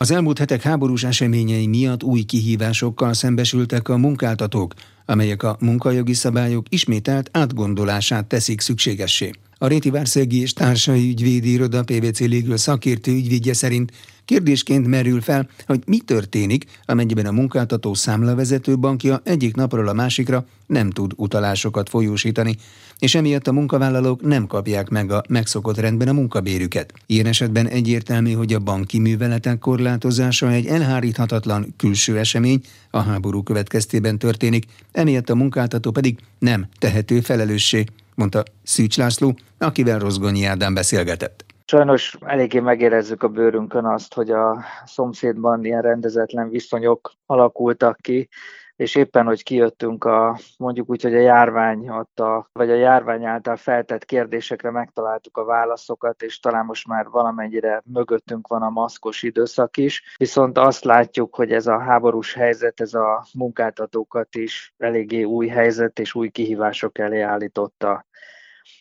Az elmúlt hetek háborús eseményei miatt új kihívásokkal szembesültek a munkáltatók, amelyek a munkajogi szabályok ismételt átgondolását teszik szükségessé. A Réti Várszegi és Társai Ügyvédi Iroda PVC Legal szakértő ügyvédje szerint kérdésként merül fel, hogy mi történik, amennyiben a munkáltató számlavezető bankja egyik napról a másikra nem tud utalásokat folyósítani, és emiatt a munkavállalók nem kapják meg a megszokott rendben a munkabérüket. Ilyen esetben egyértelmű, hogy a banki műveletek korlátozása egy elháríthatatlan külső esemény, a háború következtében történik, emiatt a munkáltató pedig nem tehető felelőssé mondta Szűcs László, akivel Rozgonyi Ádám beszélgetett. Sajnos eléggé megérezzük a bőrünkön azt, hogy a szomszédban ilyen rendezetlen viszonyok alakultak ki, és éppen, hogy kijöttünk a, mondjuk úgy, hogy a járvány adta, vagy a járvány által feltett kérdésekre megtaláltuk a válaszokat, és talán most már valamennyire mögöttünk van a maszkos időszak is, viszont azt látjuk, hogy ez a háborús helyzet, ez a munkáltatókat is eléggé új helyzet és új kihívások elé állította.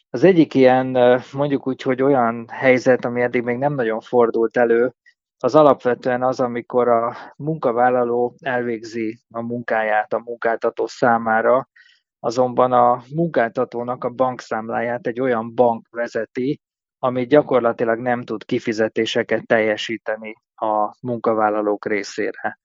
Az egyik ilyen, mondjuk úgy, hogy olyan helyzet, ami eddig még nem nagyon fordult elő, az alapvetően az, amikor a munkavállaló elvégzi a munkáját a munkáltató számára, azonban a munkáltatónak a bankszámláját egy olyan bank vezeti, ami gyakorlatilag nem tud kifizetéseket teljesíteni a munkavállalók részére.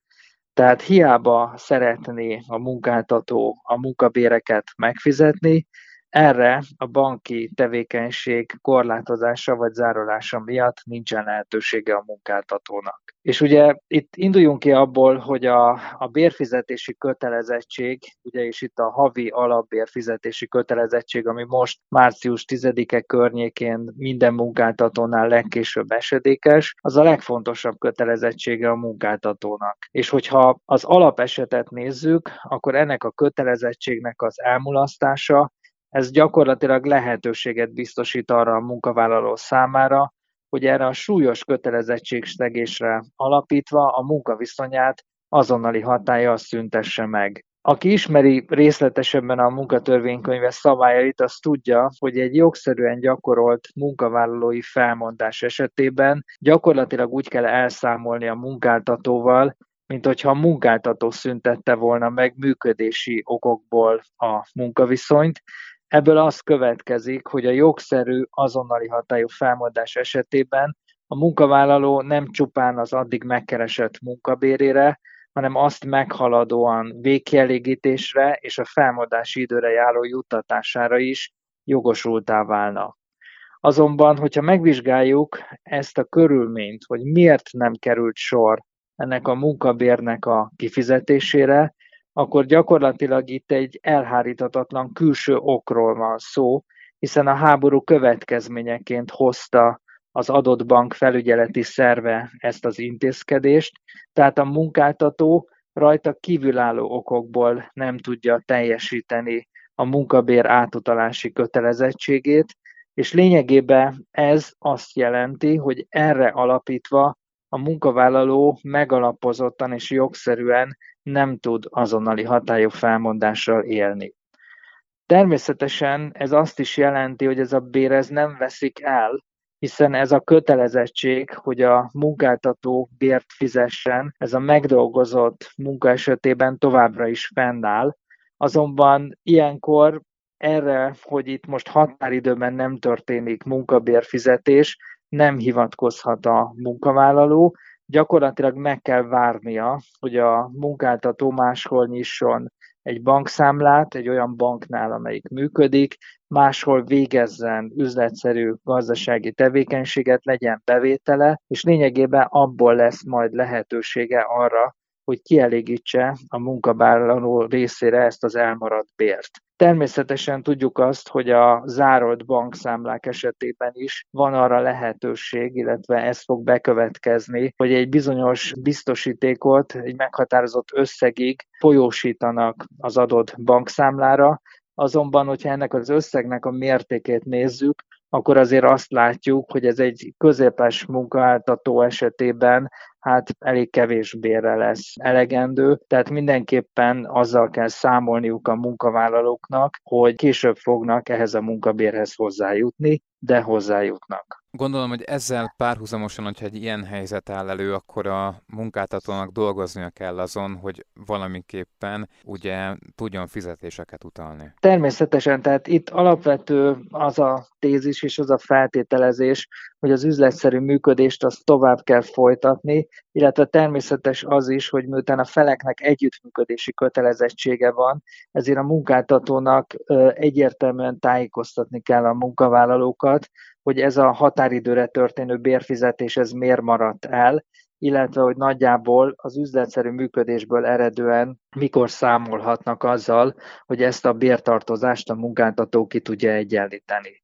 Tehát hiába szeretné a munkáltató a munkabéreket megfizetni, erre a banki tevékenység korlátozása vagy zárolása miatt nincsen lehetősége a munkáltatónak. És ugye itt induljunk ki abból, hogy a, a bérfizetési kötelezettség, ugye is itt a havi alapbérfizetési kötelezettség, ami most március 10-e környékén minden munkáltatónál legkésőbb esedékes, az a legfontosabb kötelezettsége a munkáltatónak. És hogyha az alapesetet nézzük, akkor ennek a kötelezettségnek az elmulasztása ez gyakorlatilag lehetőséget biztosít arra a munkavállaló számára, hogy erre a súlyos kötelezettségszegésre alapítva a munkaviszonyát azonnali hatája szüntesse meg. Aki ismeri részletesebben a munkatörvénykönyve szabályait, az tudja, hogy egy jogszerűen gyakorolt munkavállalói felmondás esetében gyakorlatilag úgy kell elszámolni a munkáltatóval, mint hogyha a munkáltató szüntette volna meg működési okokból a munkaviszonyt, Ebből az következik, hogy a jogszerű azonnali hatályú felmondás esetében a munkavállaló nem csupán az addig megkeresett munkabérére, hanem azt meghaladóan végkielégítésre és a felmondási időre járó juttatására is jogosultá válna. Azonban, hogyha megvizsgáljuk ezt a körülményt, hogy miért nem került sor ennek a munkabérnek a kifizetésére, akkor gyakorlatilag itt egy elhárítatatlan külső okról van szó, hiszen a háború következményeként hozta az adott bank felügyeleti szerve ezt az intézkedést, tehát a munkáltató rajta kívülálló okokból nem tudja teljesíteni a munkabér átutalási kötelezettségét, és lényegében ez azt jelenti, hogy erre alapítva a munkavállaló megalapozottan és jogszerűen nem tud azonnali hatályú felmondással élni. Természetesen ez azt is jelenti, hogy ez a bér ez nem veszik el, hiszen ez a kötelezettség, hogy a munkáltató bért fizessen, ez a megdolgozott munka esetében továbbra is fennáll, azonban ilyenkor erre, hogy itt most határidőben nem történik munkabérfizetés, nem hivatkozhat a munkavállaló, gyakorlatilag meg kell várnia, hogy a munkáltató máshol nyisson egy bankszámlát, egy olyan banknál, amelyik működik, máshol végezzen üzletszerű gazdasági tevékenységet, legyen bevétele, és lényegében abból lesz majd lehetősége arra, hogy kielégítse a munkavállaló részére ezt az elmaradt bért. Természetesen tudjuk azt, hogy a zárolt bankszámlák esetében is van arra lehetőség, illetve ez fog bekövetkezni, hogy egy bizonyos biztosítékot egy meghatározott összegig folyósítanak az adott bankszámlára, Azonban, hogyha ennek az összegnek a mértékét nézzük, akkor azért azt látjuk, hogy ez egy középes munkáltató esetében hát elég kevés bérre lesz elegendő, tehát mindenképpen azzal kell számolniuk a munkavállalóknak, hogy később fognak ehhez a munkabérhez hozzájutni, de hozzájutnak. Gondolom, hogy ezzel párhuzamosan, hogyha egy ilyen helyzet áll elő, akkor a munkáltatónak dolgoznia kell azon, hogy valamiképpen ugye tudjon fizetéseket utalni. Természetesen, tehát itt alapvető az a tézis és az a feltételezés, hogy az üzletszerű működést azt tovább kell folytatni, illetve természetes az is, hogy miután a feleknek együttműködési kötelezettsége van, ezért a munkáltatónak egyértelműen tájékoztatni kell a munkavállalókat, hogy ez a határidőre történő bérfizetés ez miért maradt el, illetve hogy nagyjából az üzletszerű működésből eredően mikor számolhatnak azzal, hogy ezt a bértartozást a munkáltató ki tudja egyenlíteni.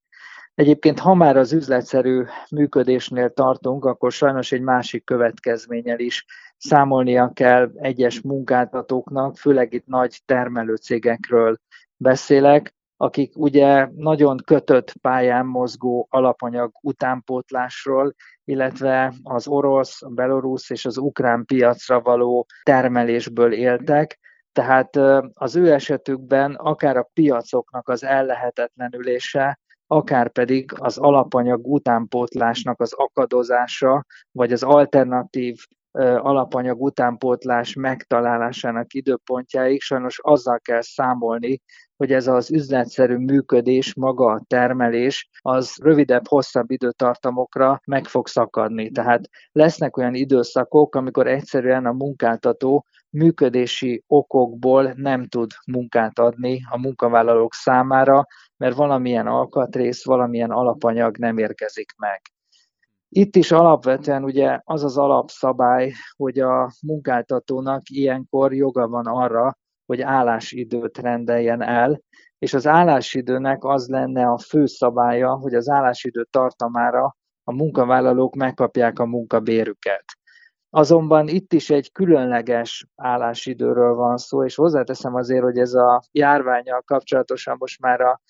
Egyébként, ha már az üzletszerű működésnél tartunk, akkor sajnos egy másik következménnyel is számolnia kell egyes munkáltatóknak, főleg itt nagy termelőcégekről beszélek, akik ugye nagyon kötött pályán mozgó alapanyag utánpótlásról, illetve az orosz, a belorusz és az ukrán piacra való termelésből éltek, tehát az ő esetükben akár a piacoknak az ellehetetlenülése, akár pedig az alapanyag utánpótlásnak az akadozása, vagy az alternatív alapanyag utánpótlás megtalálásának időpontjáig sajnos azzal kell számolni, hogy ez az üzletszerű működés, maga a termelés, az rövidebb, hosszabb időtartamokra meg fog szakadni. Tehát lesznek olyan időszakok, amikor egyszerűen a munkáltató működési okokból nem tud munkát adni a munkavállalók számára, mert valamilyen alkatrész, valamilyen alapanyag nem érkezik meg. Itt is alapvetően ugye az az alapszabály, hogy a munkáltatónak ilyenkor joga van arra, hogy állásidőt rendeljen el, és az állásidőnek az lenne a fő szabálya, hogy az állásidő tartamára a munkavállalók megkapják a munkabérüket. Azonban itt is egy különleges állásidőről van szó, és hozzáteszem azért, hogy ez a járványjal kapcsolatosan most már a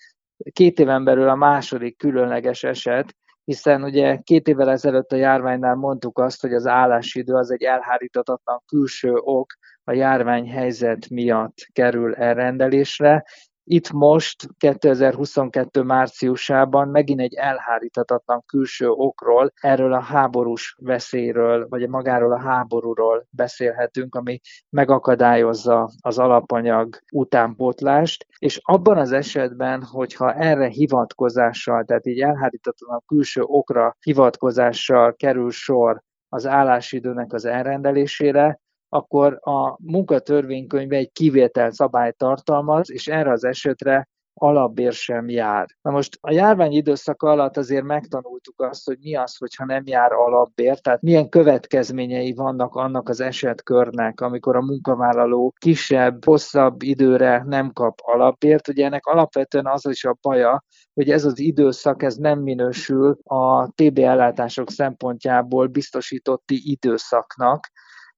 két éven belül a második különleges eset, hiszen ugye két évvel ezelőtt a járványnál mondtuk azt, hogy az állásidő az egy elhárítatatlan külső ok, a járványhelyzet miatt kerül elrendelésre. Itt most 2022 márciusában megint egy elhárítatatlan külső okról, erről a háborús veszélyről, vagy magáról a háborúról beszélhetünk, ami megakadályozza az alapanyag utánpótlást, és abban az esetben, hogyha erre hivatkozással, tehát így elhárítatatlan külső okra hivatkozással kerül sor az állásidőnek az elrendelésére, akkor a munkatörvénykönyve egy kivétel szabályt tartalmaz, és erre az esetre alapbér sem jár. Na most a járvány időszaka alatt azért megtanultuk azt, hogy mi az, hogyha nem jár alapbér, tehát milyen következményei vannak annak az esetkörnek, amikor a munkavállaló kisebb, hosszabb időre nem kap alapbért. Ugye ennek alapvetően az is a baja, hogy ez az időszak ez nem minősül a TB ellátások szempontjából biztosítotti időszaknak,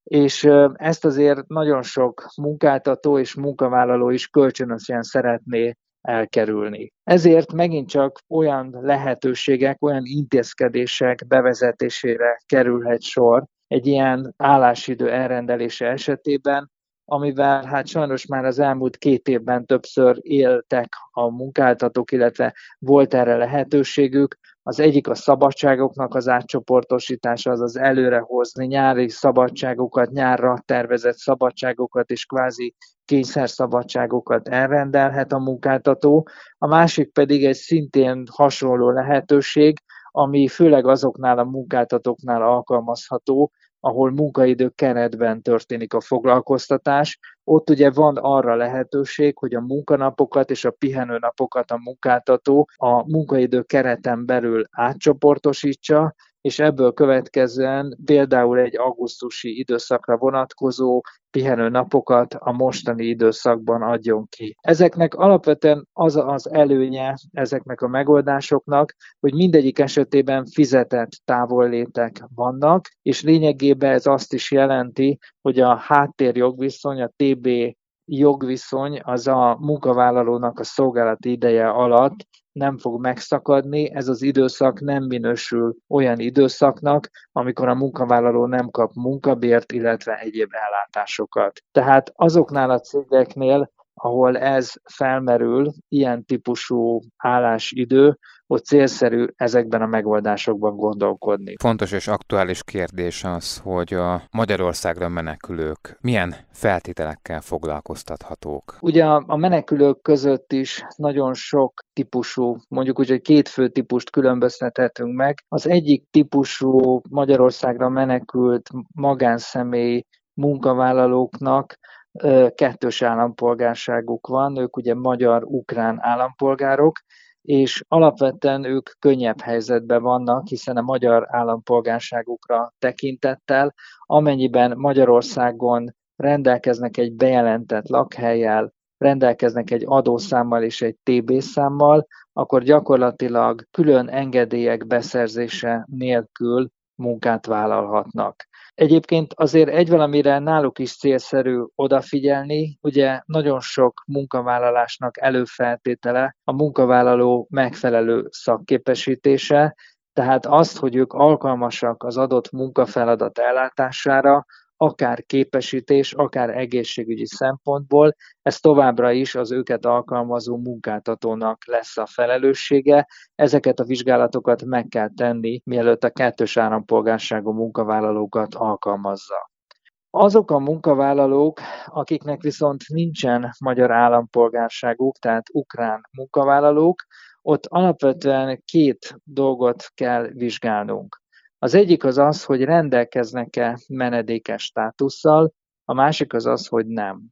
és ezt azért nagyon sok munkáltató és munkavállaló is kölcsönösen szeretné elkerülni. Ezért megint csak olyan lehetőségek, olyan intézkedések bevezetésére kerülhet sor egy ilyen állásidő elrendelése esetében, amivel hát sajnos már az elmúlt két évben többször éltek a munkáltatók, illetve volt erre lehetőségük, az egyik a szabadságoknak az átcsoportosítása, az az előrehozni nyári szabadságokat, nyárra tervezett szabadságokat és kvázi kényszerszabadságokat elrendelhet a munkáltató. A másik pedig egy szintén hasonló lehetőség, ami főleg azoknál a munkáltatóknál alkalmazható, ahol munkaidő keretben történik a foglalkoztatás, ott ugye van arra lehetőség, hogy a munkanapokat és a pihenőnapokat a munkáltató a munkaidő kereten belül átcsoportosítsa, és ebből következően például egy augusztusi időszakra vonatkozó pihenő napokat a mostani időszakban adjon ki. Ezeknek alapvetően az az előnye ezeknek a megoldásoknak, hogy mindegyik esetében fizetett távollétek vannak, és lényegében ez azt is jelenti, hogy a háttérjogviszony, a TB jogviszony az a munkavállalónak a szolgálati ideje alatt nem fog megszakadni, ez az időszak nem minősül olyan időszaknak, amikor a munkavállaló nem kap munkabért, illetve egyéb ellátásokat. Tehát azoknál a cégeknél, ahol ez felmerül, ilyen típusú állásidő, ott célszerű ezekben a megoldásokban gondolkodni. Fontos és aktuális kérdés az, hogy a Magyarországra menekülők milyen feltételekkel foglalkoztathatók? Ugye a menekülők között is nagyon sok típusú, mondjuk úgy, hogy két fő típust különböztethetünk meg. Az egyik típusú Magyarországra menekült magánszemély munkavállalóknak kettős állampolgárságuk van, ők ugye magyar-ukrán állampolgárok, és alapvetően ők könnyebb helyzetben vannak, hiszen a magyar állampolgárságukra tekintettel, amennyiben Magyarországon rendelkeznek egy bejelentett lakhelyjel, rendelkeznek egy adószámmal és egy TB számmal, akkor gyakorlatilag külön engedélyek beszerzése nélkül munkát vállalhatnak. Egyébként azért egy valamire náluk is célszerű odafigyelni, ugye nagyon sok munkavállalásnak előfeltétele a munkavállaló megfelelő szakképesítése, tehát azt, hogy ők alkalmasak az adott munkafeladat ellátására, akár képesítés, akár egészségügyi szempontból, ez továbbra is az őket alkalmazó munkáltatónak lesz a felelőssége. Ezeket a vizsgálatokat meg kell tenni, mielőtt a kettős állampolgárságú munkavállalókat alkalmazza. Azok a munkavállalók, akiknek viszont nincsen magyar állampolgárságuk, tehát ukrán munkavállalók, ott alapvetően két dolgot kell vizsgálnunk. Az egyik az az, hogy rendelkeznek-e menedékes státusszal, a másik az az, hogy nem.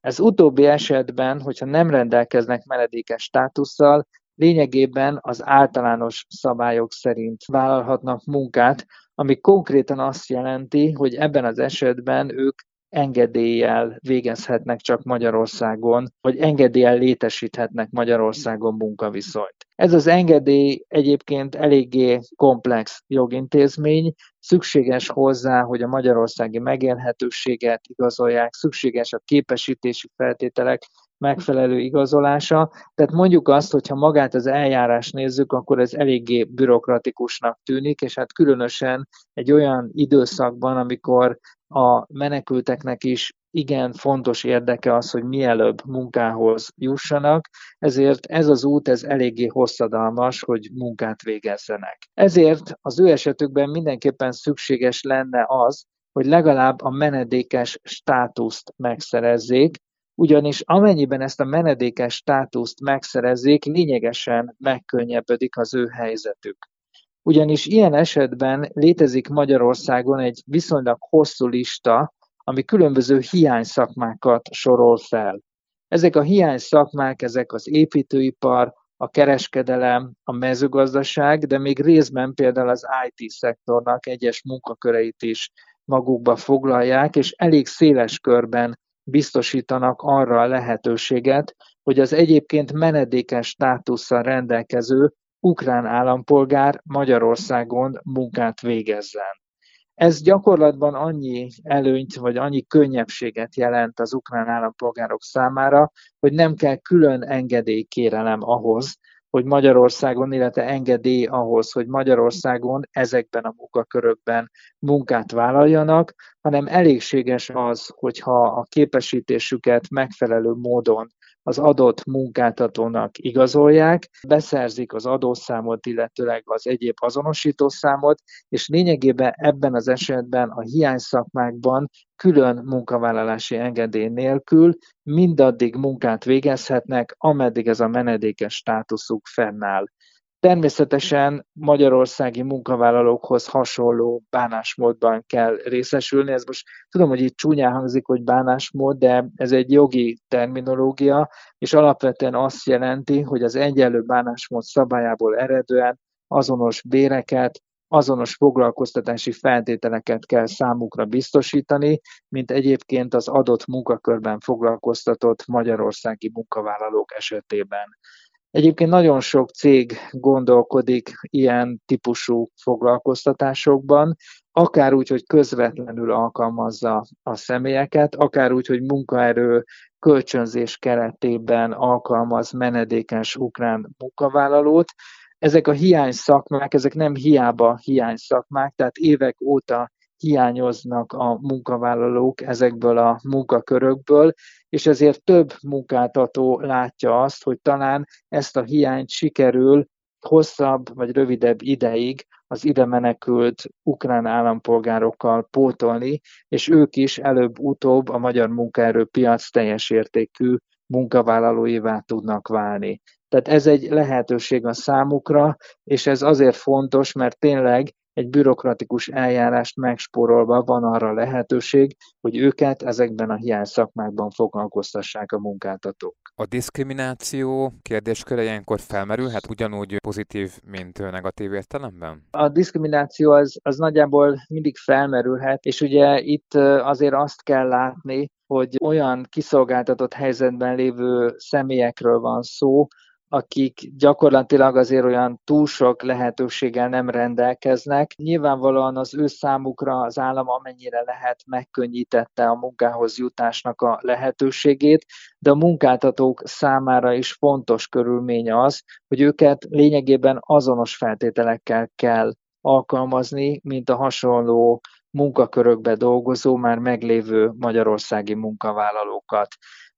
Ez utóbbi esetben, hogyha nem rendelkeznek menedékes státusszal, lényegében az általános szabályok szerint vállalhatnak munkát, ami konkrétan azt jelenti, hogy ebben az esetben ők engedéllyel végezhetnek csak Magyarországon, vagy engedéllyel létesíthetnek Magyarországon munkaviszonyt. Ez az engedély egyébként eléggé komplex jogintézmény, szükséges hozzá, hogy a magyarországi megélhetőséget igazolják, szükséges a képesítési feltételek megfelelő igazolása. Tehát mondjuk azt, hogyha magát az eljárás nézzük, akkor ez eléggé bürokratikusnak tűnik, és hát különösen egy olyan időszakban, amikor a menekülteknek is igen fontos érdeke az, hogy mielőbb munkához jussanak, ezért ez az út ez eléggé hosszadalmas, hogy munkát végezzenek. Ezért az ő esetükben mindenképpen szükséges lenne az, hogy legalább a menedékes státuszt megszerezzék, ugyanis amennyiben ezt a menedékes státuszt megszerezzék, lényegesen megkönnyebbedik az ő helyzetük. Ugyanis ilyen esetben létezik Magyarországon egy viszonylag hosszú lista, ami különböző hiány szakmákat sorol fel. Ezek a hiány szakmák, ezek az építőipar, a kereskedelem, a mezőgazdaság, de még részben például az IT szektornak egyes munkaköreit is magukba foglalják, és elég széles körben biztosítanak arra a lehetőséget, hogy az egyébként menedékes státusszal rendelkező ukrán állampolgár Magyarországon munkát végezzen. Ez gyakorlatban annyi előnyt vagy annyi könnyebbséget jelent az ukrán állampolgárok számára, hogy nem kell külön engedélykérelem ahhoz, hogy Magyarországon, illetve engedély ahhoz, hogy Magyarországon ezekben a munkakörökben munkát vállaljanak, hanem elégséges az, hogyha a képesítésüket megfelelő módon az adott munkáltatónak igazolják, beszerzik az adószámot, illetőleg az egyéb azonosítószámot, és lényegében ebben az esetben a hiány szakmákban külön munkavállalási engedély nélkül mindaddig munkát végezhetnek, ameddig ez a menedékes státuszuk fennáll. Természetesen magyarországi munkavállalókhoz hasonló bánásmódban kell részesülni. Ez most tudom, hogy itt csúnyán hangzik, hogy bánásmód, de ez egy jogi terminológia, és alapvetően azt jelenti, hogy az egyenlő bánásmód szabályából eredően azonos béreket, azonos foglalkoztatási feltételeket kell számukra biztosítani, mint egyébként az adott munkakörben foglalkoztatott magyarországi munkavállalók esetében. Egyébként nagyon sok cég gondolkodik ilyen típusú foglalkoztatásokban, akár úgy, hogy közvetlenül alkalmazza a személyeket, akár úgy, hogy munkaerő kölcsönzés keretében alkalmaz menedékes ukrán munkavállalót. Ezek a hiány szakmák, ezek nem hiába hiány szakmák, tehát évek óta hiányoznak a munkavállalók ezekből a munkakörökből, és ezért több munkáltató látja azt, hogy talán ezt a hiányt sikerül hosszabb vagy rövidebb ideig az ide menekült ukrán állampolgárokkal pótolni, és ők is előbb-utóbb a magyar munkaerőpiac teljes értékű munkavállalóivá tudnak válni. Tehát ez egy lehetőség a számukra, és ez azért fontos, mert tényleg egy bürokratikus eljárást megspórolva van arra lehetőség, hogy őket ezekben a hiány szakmákban foglalkoztassák a munkáltatók. A diszkrimináció kérdésköre ilyenkor felmerülhet ugyanúgy pozitív, mint negatív értelemben? A diszkrimináció az, az nagyjából mindig felmerülhet, és ugye itt azért azt kell látni, hogy olyan kiszolgáltatott helyzetben lévő személyekről van szó, akik gyakorlatilag azért olyan túl sok lehetőséggel nem rendelkeznek. Nyilvánvalóan az ő számukra az állam amennyire lehet megkönnyítette a munkához jutásnak a lehetőségét, de a munkáltatók számára is fontos körülmény az, hogy őket lényegében azonos feltételekkel kell alkalmazni, mint a hasonló munkakörökbe dolgozó, már meglévő magyarországi munkavállalókat.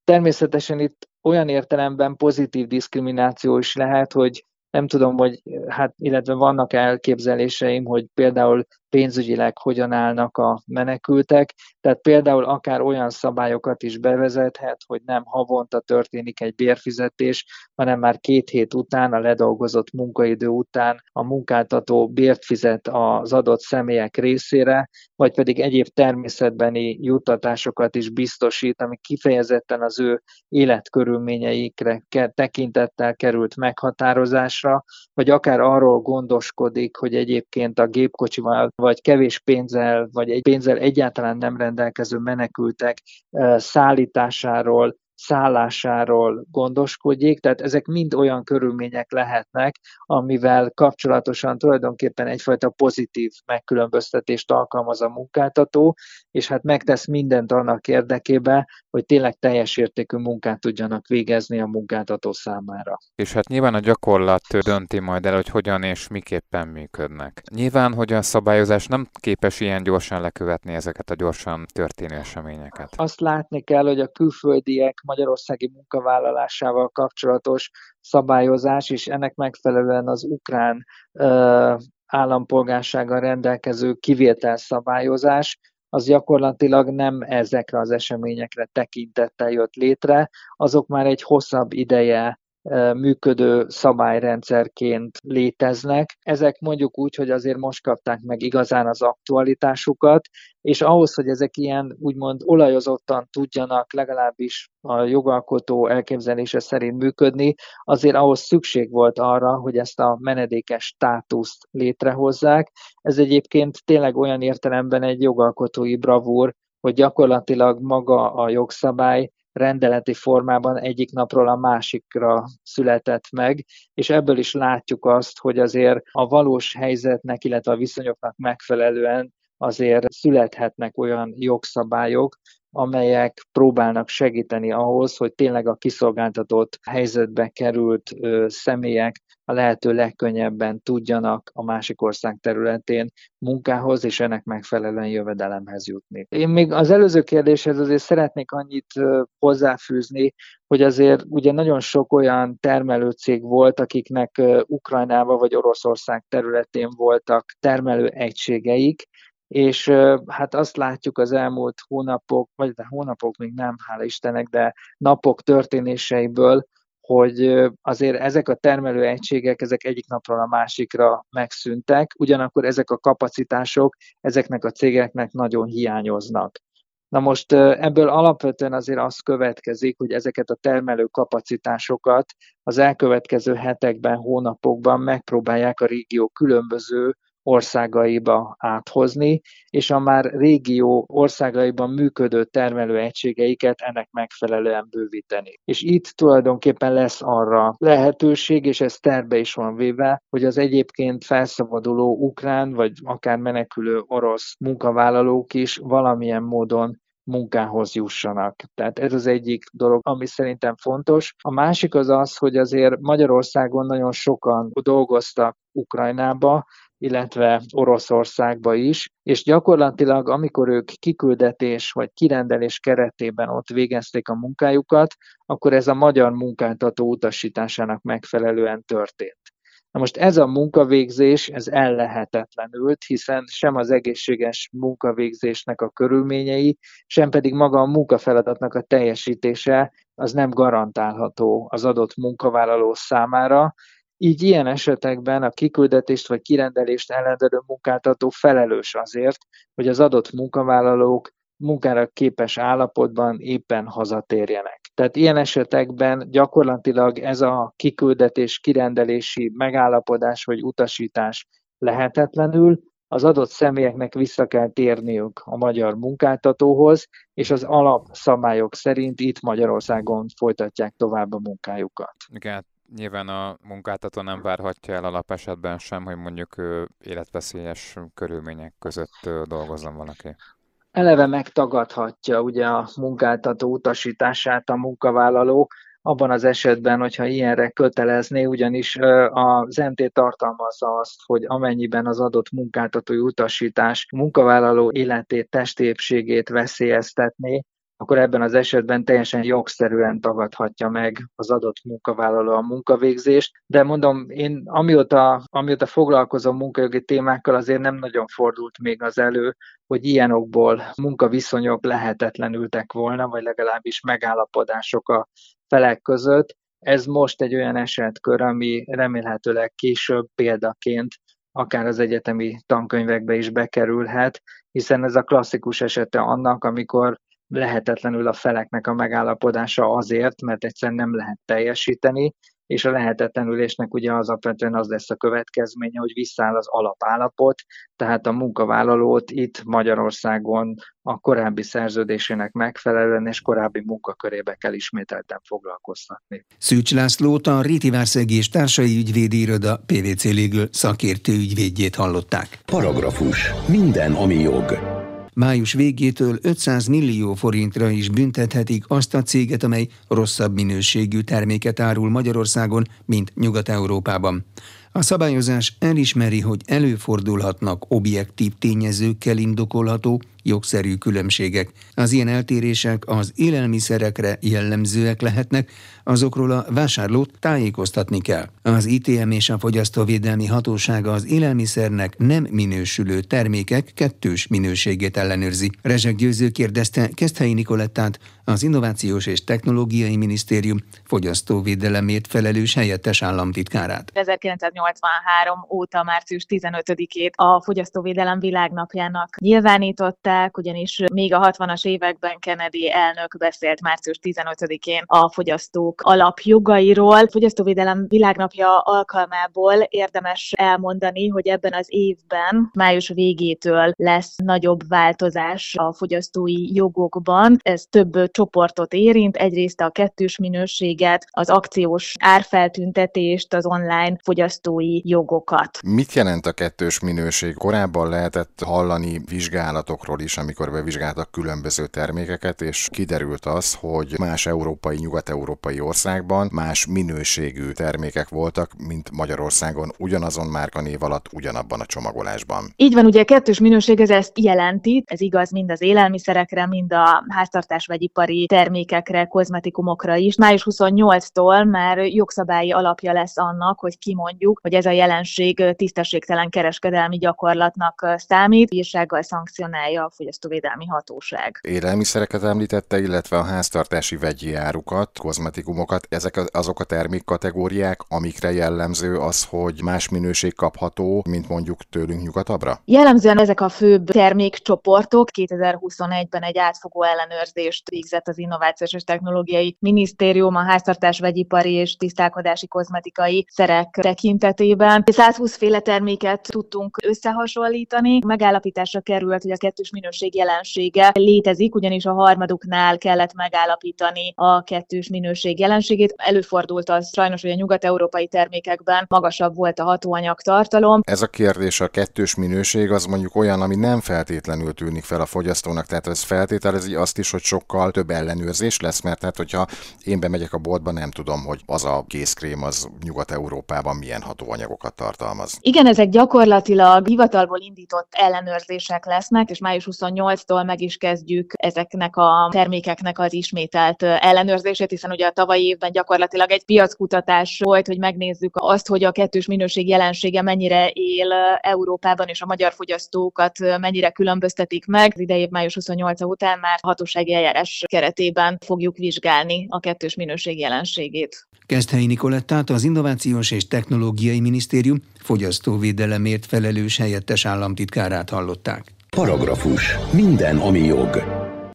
Természetesen itt olyan értelemben pozitív diszkrimináció is lehet, hogy nem tudom, hogy hát, illetve vannak elképzeléseim, hogy például pénzügyileg hogyan állnak a menekültek, tehát például akár olyan szabályokat is bevezethet, hogy nem havonta történik egy bérfizetés, hanem már két hét után, a ledolgozott munkaidő után a munkáltató bért fizet az adott személyek részére, vagy pedig egyéb természetbeni juttatásokat is biztosít, ami kifejezetten az ő életkörülményeikre tekintettel került meghatározásra, vagy akár arról gondoskodik, hogy egyébként a gépkocsival vagy kevés pénzzel, vagy egy pénzzel egyáltalán nem rendelkező menekültek szállításáról, szállásáról gondoskodjék, tehát ezek mind olyan körülmények lehetnek, amivel kapcsolatosan tulajdonképpen egyfajta pozitív megkülönböztetést alkalmaz a munkáltató, és hát megtesz mindent annak érdekében, hogy tényleg teljes értékű munkát tudjanak végezni a munkáltató számára. És hát nyilván a gyakorlat dönti majd el, hogy hogyan és miképpen működnek. Nyilván, hogy a szabályozás nem képes ilyen gyorsan lekövetni ezeket a gyorsan történő eseményeket. Azt látni kell, hogy a külföldiek magyarországi munkavállalásával kapcsolatos szabályozás, és ennek megfelelően az ukrán ö, állampolgársággal rendelkező kivételszabályozás, az gyakorlatilag nem ezekre az eseményekre tekintettel jött létre, azok már egy hosszabb ideje működő szabályrendszerként léteznek. Ezek mondjuk úgy, hogy azért most kapták meg igazán az aktualitásukat, és ahhoz, hogy ezek ilyen úgymond olajozottan tudjanak legalábbis a jogalkotó elképzelése szerint működni, azért ahhoz szükség volt arra, hogy ezt a menedékes státuszt létrehozzák. Ez egyébként tényleg olyan értelemben egy jogalkotói bravúr, hogy gyakorlatilag maga a jogszabály rendeleti formában egyik napról a másikra született meg, és ebből is látjuk azt, hogy azért a valós helyzetnek, illetve a viszonyoknak megfelelően azért születhetnek olyan jogszabályok, amelyek próbálnak segíteni ahhoz, hogy tényleg a kiszolgáltatott helyzetbe került személyek a lehető legkönnyebben tudjanak a másik ország területén munkához és ennek megfelelően jövedelemhez jutni. Én még az előző kérdéshez azért szeretnék annyit hozzáfűzni, hogy azért ugye nagyon sok olyan termelőcég volt, akiknek Ukrajnába vagy Oroszország területén voltak termelő egységeik, és hát azt látjuk az elmúlt hónapok, vagy de hónapok még nem, hála Istennek, de napok történéseiből, hogy azért ezek a termelő egységek, ezek egyik napról a másikra megszűntek, ugyanakkor ezek a kapacitások ezeknek a cégeknek nagyon hiányoznak. Na most ebből alapvetően azért az következik, hogy ezeket a termelő kapacitásokat az elkövetkező hetekben, hónapokban megpróbálják a régió különböző országaiba áthozni, és a már régió országaiban működő termelő egységeiket ennek megfelelően bővíteni. És itt tulajdonképpen lesz arra lehetőség, és ez terve is van véve, hogy az egyébként felszabaduló ukrán, vagy akár menekülő orosz munkavállalók is valamilyen módon munkához jussanak. Tehát ez az egyik dolog, ami szerintem fontos. A másik az az, hogy azért Magyarországon nagyon sokan dolgoztak Ukrajnába, illetve Oroszországba is, és gyakorlatilag amikor ők kiküldetés vagy kirendelés keretében ott végezték a munkájukat, akkor ez a magyar munkáltató utasításának megfelelően történt. Na most ez a munkavégzés, ez ellehetetlenült, hiszen sem az egészséges munkavégzésnek a körülményei, sem pedig maga a munkafeladatnak a teljesítése az nem garantálható az adott munkavállaló számára, így ilyen esetekben a kiküldetést vagy kirendelést ellenőrző munkáltató felelős azért, hogy az adott munkavállalók munkára képes állapotban éppen hazatérjenek. Tehát ilyen esetekben gyakorlatilag ez a kiküldetés, kirendelési megállapodás vagy utasítás lehetetlenül, az adott személyeknek vissza kell térniük a magyar munkáltatóhoz, és az alapszabályok szerint itt Magyarországon folytatják tovább a munkájukat. Igen, nyilván a munkáltató nem várhatja el alapesetben sem, hogy mondjuk életveszélyes körülmények között dolgozzon valaki. Eleve megtagadhatja ugye a munkáltató utasítását a munkavállaló, abban az esetben, hogyha ilyenre kötelezné, ugyanis az NT tartalmazza azt, hogy amennyiben az adott munkáltatói utasítás munkavállaló életét, testépségét veszélyeztetné, akkor ebben az esetben teljesen jogszerűen tagadhatja meg az adott munkavállaló a munkavégzést. De mondom, én amióta, amióta foglalkozom munkajogi témákkal, azért nem nagyon fordult még az elő, hogy ilyen okból munkaviszonyok lehetetlenültek volna, vagy legalábbis megállapodások a felek között. Ez most egy olyan esetkör, ami remélhetőleg később példaként akár az egyetemi tankönyvekbe is bekerülhet, hiszen ez a klasszikus esete annak, amikor lehetetlenül a feleknek a megállapodása azért, mert egyszerűen nem lehet teljesíteni, és a lehetetlenülésnek ugye az alapvetően az lesz a következménye, hogy visszáll az alapállapot, tehát a munkavállalót itt Magyarországon a korábbi szerződésének megfelelően és korábbi munkakörébe kell ismételten foglalkoztatni. Szűcs Lászlót a Réti Várszegi és Társai Ügyvédi Iroda PVC Légül szakértő ügyvédjét hallották. Paragrafus. Minden, ami jog. Május végétől 500 millió forintra is büntethetik azt a céget, amely rosszabb minőségű terméket árul Magyarországon, mint Nyugat-Európában. A szabályozás elismeri, hogy előfordulhatnak objektív tényezőkkel indokolható, jogszerű különbségek. Az ilyen eltérések az élelmiszerekre jellemzőek lehetnek, azokról a vásárlót tájékoztatni kell. Az ITM és a Fogyasztóvédelmi Hatósága az élelmiszernek nem minősülő termékek kettős minőségét ellenőrzi. Rezsek Győző kérdezte Keszthelyi Nikolettát, az Innovációs és Technológiai Minisztérium fogyasztóvédelemért felelős helyettes államtitkárát. 1983 óta március 15-ét a Fogyasztóvédelem világnapjának nyilvánították, ugyanis még a 60-as években Kennedy elnök beszélt március 15-én a fogyasztók alapjogairól. A Fogyasztóvédelem világnapja alkalmából érdemes elmondani, hogy ebben az évben, május végétől lesz nagyobb változás a fogyasztói jogokban. Ez több csoportot érint, egyrészt a kettős minőséget, az akciós árfeltüntetést, az online fogyasztói jogokat. Mit jelent a kettős minőség? Korábban lehetett hallani vizsgálatokról is, amikor bevizsgáltak különböző termékeket, és kiderült az, hogy más európai, nyugat-európai országban más minőségű termékek voltak, mint Magyarországon ugyanazon márkanév alatt, ugyanabban a csomagolásban. Így van, ugye a kettős minőség ez ezt jelenti, ez igaz mind az élelmiszerekre, mind a háztartás vegyipar ipari termékekre, kozmetikumokra is. Május 28-tól már jogszabályi alapja lesz annak, hogy kimondjuk, hogy ez a jelenség tisztességtelen kereskedelmi gyakorlatnak számít, bírsággal szankcionálja a fogyasztóvédelmi hatóság. Élelmiszereket említette, illetve a háztartási vegyi árukat, kozmetikumokat. Ezek azok a termékkategóriák, amikre jellemző az, hogy más minőség kapható, mint mondjuk tőlünk nyugatabbra? Jellemzően ezek a főbb termékcsoportok 2021-ben egy átfogó ellenőrzést végzett az Innovációs és Technológiai Minisztérium a háztartás vegyipari és tisztálkodási kozmetikai szerek tekintetében. 120 féle terméket tudtunk összehasonlítani. Megállapításra került, hogy a kettős minőség jelensége létezik, ugyanis a harmaduknál kellett megállapítani a kettős minőség jelenségét. Előfordult az sajnos, hogy a nyugat-európai termékekben magasabb volt a hatóanyag tartalom. Ez a kérdés, a kettős minőség az mondjuk olyan, ami nem feltétlenül tűnik fel a fogyasztónak, tehát ez feltételezi azt is, hogy sokkal több ellenőrzés lesz, mert tehát, hogyha én bemegyek a boltba, nem tudom, hogy az a készkrém az Nyugat-Európában milyen hatóanyagokat tartalmaz. Igen, ezek gyakorlatilag hivatalból indított ellenőrzések lesznek, és május 28-tól meg is kezdjük ezeknek a termékeknek az ismételt ellenőrzését, hiszen ugye a tavalyi évben gyakorlatilag egy piackutatás volt, hogy megnézzük azt, hogy a kettős minőség jelensége mennyire él Európában, és a magyar fogyasztókat mennyire különböztetik meg. Az idei év május 28 után már hatósági eljárás keretében fogjuk vizsgálni a kettős minőség jelenségét. Keszthelyi Nikolettát az Innovációs és Technológiai Minisztérium fogyasztóvédelemért felelős helyettes államtitkárát hallották. Paragrafus. Minden, ami jog.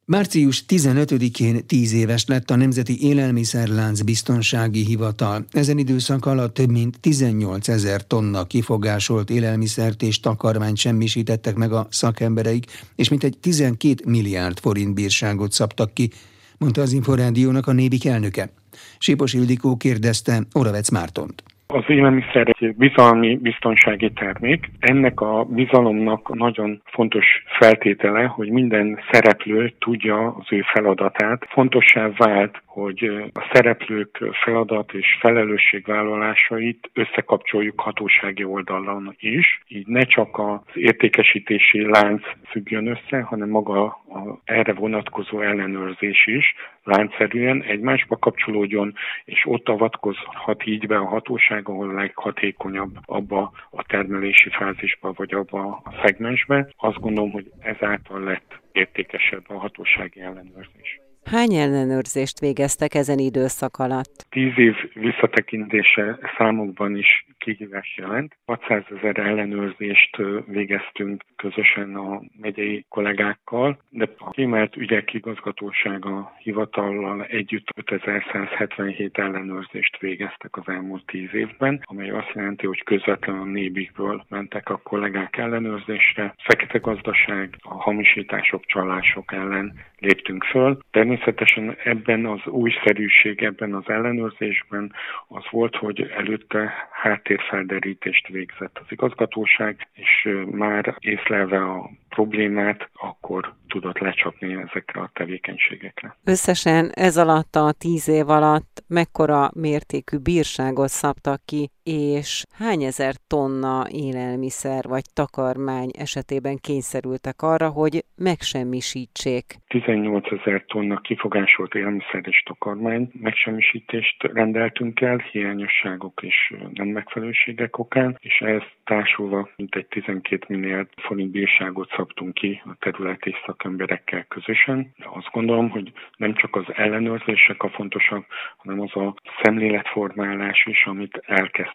Március 15-én 10 éves lett a Nemzeti Élelmiszerlánc Biztonsági Hivatal. Ezen időszak alatt több mint 18 ezer tonna kifogásolt élelmiszert és takarmányt semmisítettek meg a szakembereik, és mintegy 12 milliárd forint bírságot szabtak ki, mondta az Inforádiónak a Nébik elnöke. Sipos Ildikó kérdezte Oravec Mártont. Az élelmiszer egy bizalmi biztonsági termék. Ennek a bizalomnak nagyon fontos feltétele, hogy minden szereplő tudja az ő feladatát. Fontossá vált, hogy a szereplők feladat és felelősségvállalásait összekapcsoljuk hatósági oldalon is, így ne csak az értékesítési lánc függjön össze, hanem maga a erre vonatkozó ellenőrzés is láncszerűen egymásba kapcsolódjon, és ott avatkozhat így be a hatóság, ahol leghatékonyabb abba a termelési fázisba, vagy abba a szegmensbe. Azt gondolom, hogy ezáltal lett értékesebb a hatósági ellenőrzés. Hány ellenőrzést végeztek ezen időszak alatt? Tíz év visszatekintése számokban is kihívás jelent. 600 ezer ellenőrzést végeztünk közösen a megyei kollégákkal, de a kiemelt ügyek igazgatósága hivatallal együtt 5177 ellenőrzést végeztek az elmúlt tíz évben, amely azt jelenti, hogy közvetlenül a nébikből mentek a kollégák ellenőrzésre. Fekete gazdaság, a hamisítások, csalások ellen léptünk föl. Természetesen ebben az újszerűség, ebben az ellenőrzésben az volt, hogy előtte háttérfelderítést végzett az igazgatóság, és már észlelve a problémát, akkor tudott lecsapni ezekre a tevékenységekre. Összesen ez alatt a tíz év alatt mekkora mértékű bírságot szabtak ki, és hány ezer tonna élelmiszer vagy takarmány esetében kényszerültek arra, hogy megsemmisítsék? 18 ezer tonna kifogásolt élelmiszer és takarmány megsemmisítést rendeltünk el, hiányosságok és nem megfelelőségek okán, és ez társulva mintegy 12 milliárd forint bírságot szabtunk ki a területi szakemberekkel közösen. De azt gondolom, hogy nem csak az ellenőrzések a fontosak, hanem az a szemléletformálás is, amit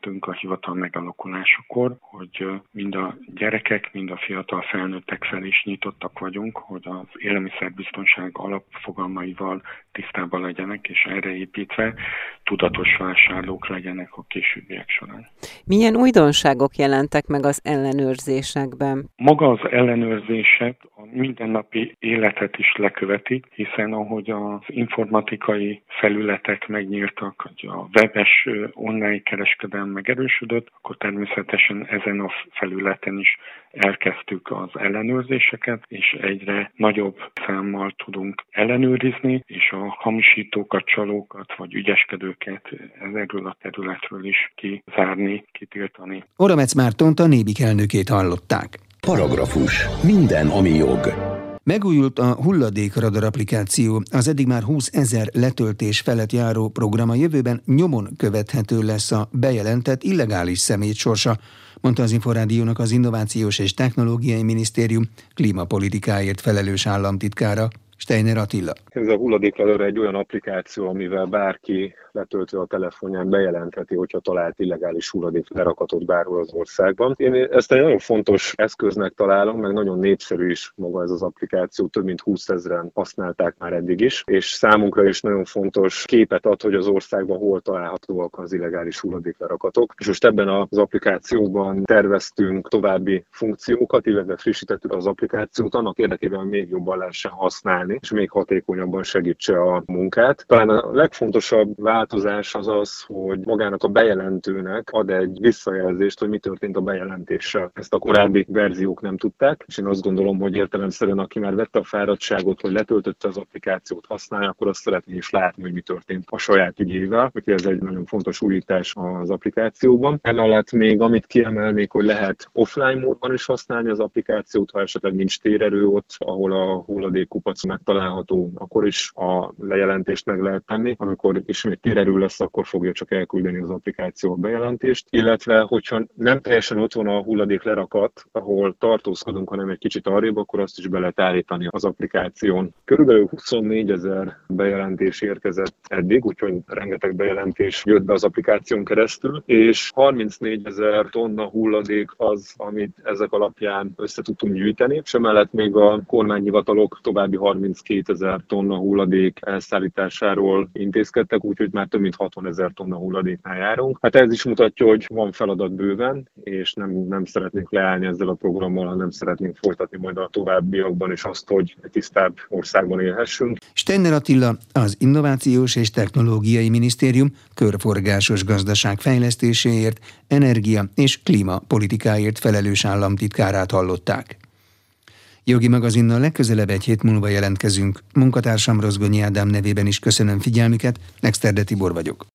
elkezdtünk a hivatal megalakulásakor, hogy mind a gyerekek, mind a fiatal felnőttek fel is nyitottak vagyunk, hogy az élelmiszerbiztonság alapfogalmaival tisztában legyenek, és erre építve tudatos vásárlók legyenek a későbbiek során. Milyen újdonságok jelentek meg az ellenőrzésekben? Maga az ellenőrzések a mindennapi életet is leköveti, hiszen ahogy az informatikai felületek megnyíltak, hogy a webes online kereskedelem megerősödött, akkor természetesen ezen a felületen is elkezdtük az ellenőrzéseket, és egyre nagyobb számmal tudunk ellenőrizni, és a hamisítókat, csalókat vagy ügyeskedőket ezekről a területről is kizárni, kitiltani. Oramec Mártont a Nébik elnökét hallották. Paragrafus. Minden, ami jog. Megújult a hulladékradar applikáció, az eddig már 20 ezer letöltés felett járó program a jövőben nyomon követhető lesz a bejelentett illegális szemét sorsa, mondta az Inforádiónak az Innovációs és Technológiai Minisztérium klímapolitikáért felelős államtitkára, Steiner Attila. Ez a hulladéklevelő egy olyan applikáció, amivel bárki letöltve a telefonján bejelentheti, hogyha talált illegális hulladék lerakatot bárhol az országban. Én ezt egy nagyon fontos eszköznek találom, meg nagyon népszerű is maga ez az applikáció, több mint 20 ezeren használták már eddig is, és számunkra is nagyon fontos képet ad, hogy az országban hol találhatóak az illegális hulladéklerakatok. És most ebben az applikációban terveztünk további funkciókat, illetve frissítettük az applikációt annak érdekében, még jobban lehessen használni, és még hatékonyabban segítse a munkát. Talán a legfontosabb változás az az, hogy magának a bejelentőnek ad egy visszajelzést, hogy mi történt a bejelentéssel. Ezt a korábbi verziók nem tudták, és én azt gondolom, hogy értelemszerűen aki már vette a fáradtságot, hogy letöltötte az applikációt, használja, akkor azt szeretné is látni, hogy mi történt a saját ügyével. Úgyhogy ez egy nagyon fontos újítás az applikációban. Emellett még amit kiemelnék, hogy lehet offline módban is használni az applikációt, ha esetleg nincs térerő ott, ahol a hulladékkupac megtalálható, akkor is a lejelentést meg lehet tenni. Amikor ismét térerő lesz, akkor fogja csak elküldeni az applikáció a bejelentést. Illetve, hogyha nem teljesen ott van a hulladék lerakat, ahol tartózkodunk, hanem egy kicsit arrébb, akkor azt is be lehet állítani az applikáción. Körülbelül 24 ezer bejelentés érkezett eddig, úgyhogy rengeteg bejelentés jött be az applikáción keresztül, és 34 ezer tonna hulladék az, amit ezek alapján össze tudtunk gyűjteni, és emellett még a kormányhivatalok további 32 ezer tonna hulladék elszállításáról intézkedtek, úgyhogy már több mint 60 ezer tonna hulladéknál járunk. Hát ez is mutatja, hogy van feladat bőven, és nem, nem szeretnénk leállni ezzel a programmal, hanem szeretnénk folytatni majd a továbbiakban is azt, hogy egy tisztább országban élhessünk. Steiner Attila, az Innovációs és Technológiai Minisztérium körforgásos gazdaság fejlesztéséért, energia és klímapolitikáért felelős államtitkárát hallották. Jogi magazinnal legközelebb egy hét múlva jelentkezünk. Munkatársam Rozgonyi Ádám nevében is köszönöm figyelmüket, Nexterde Tibor vagyok.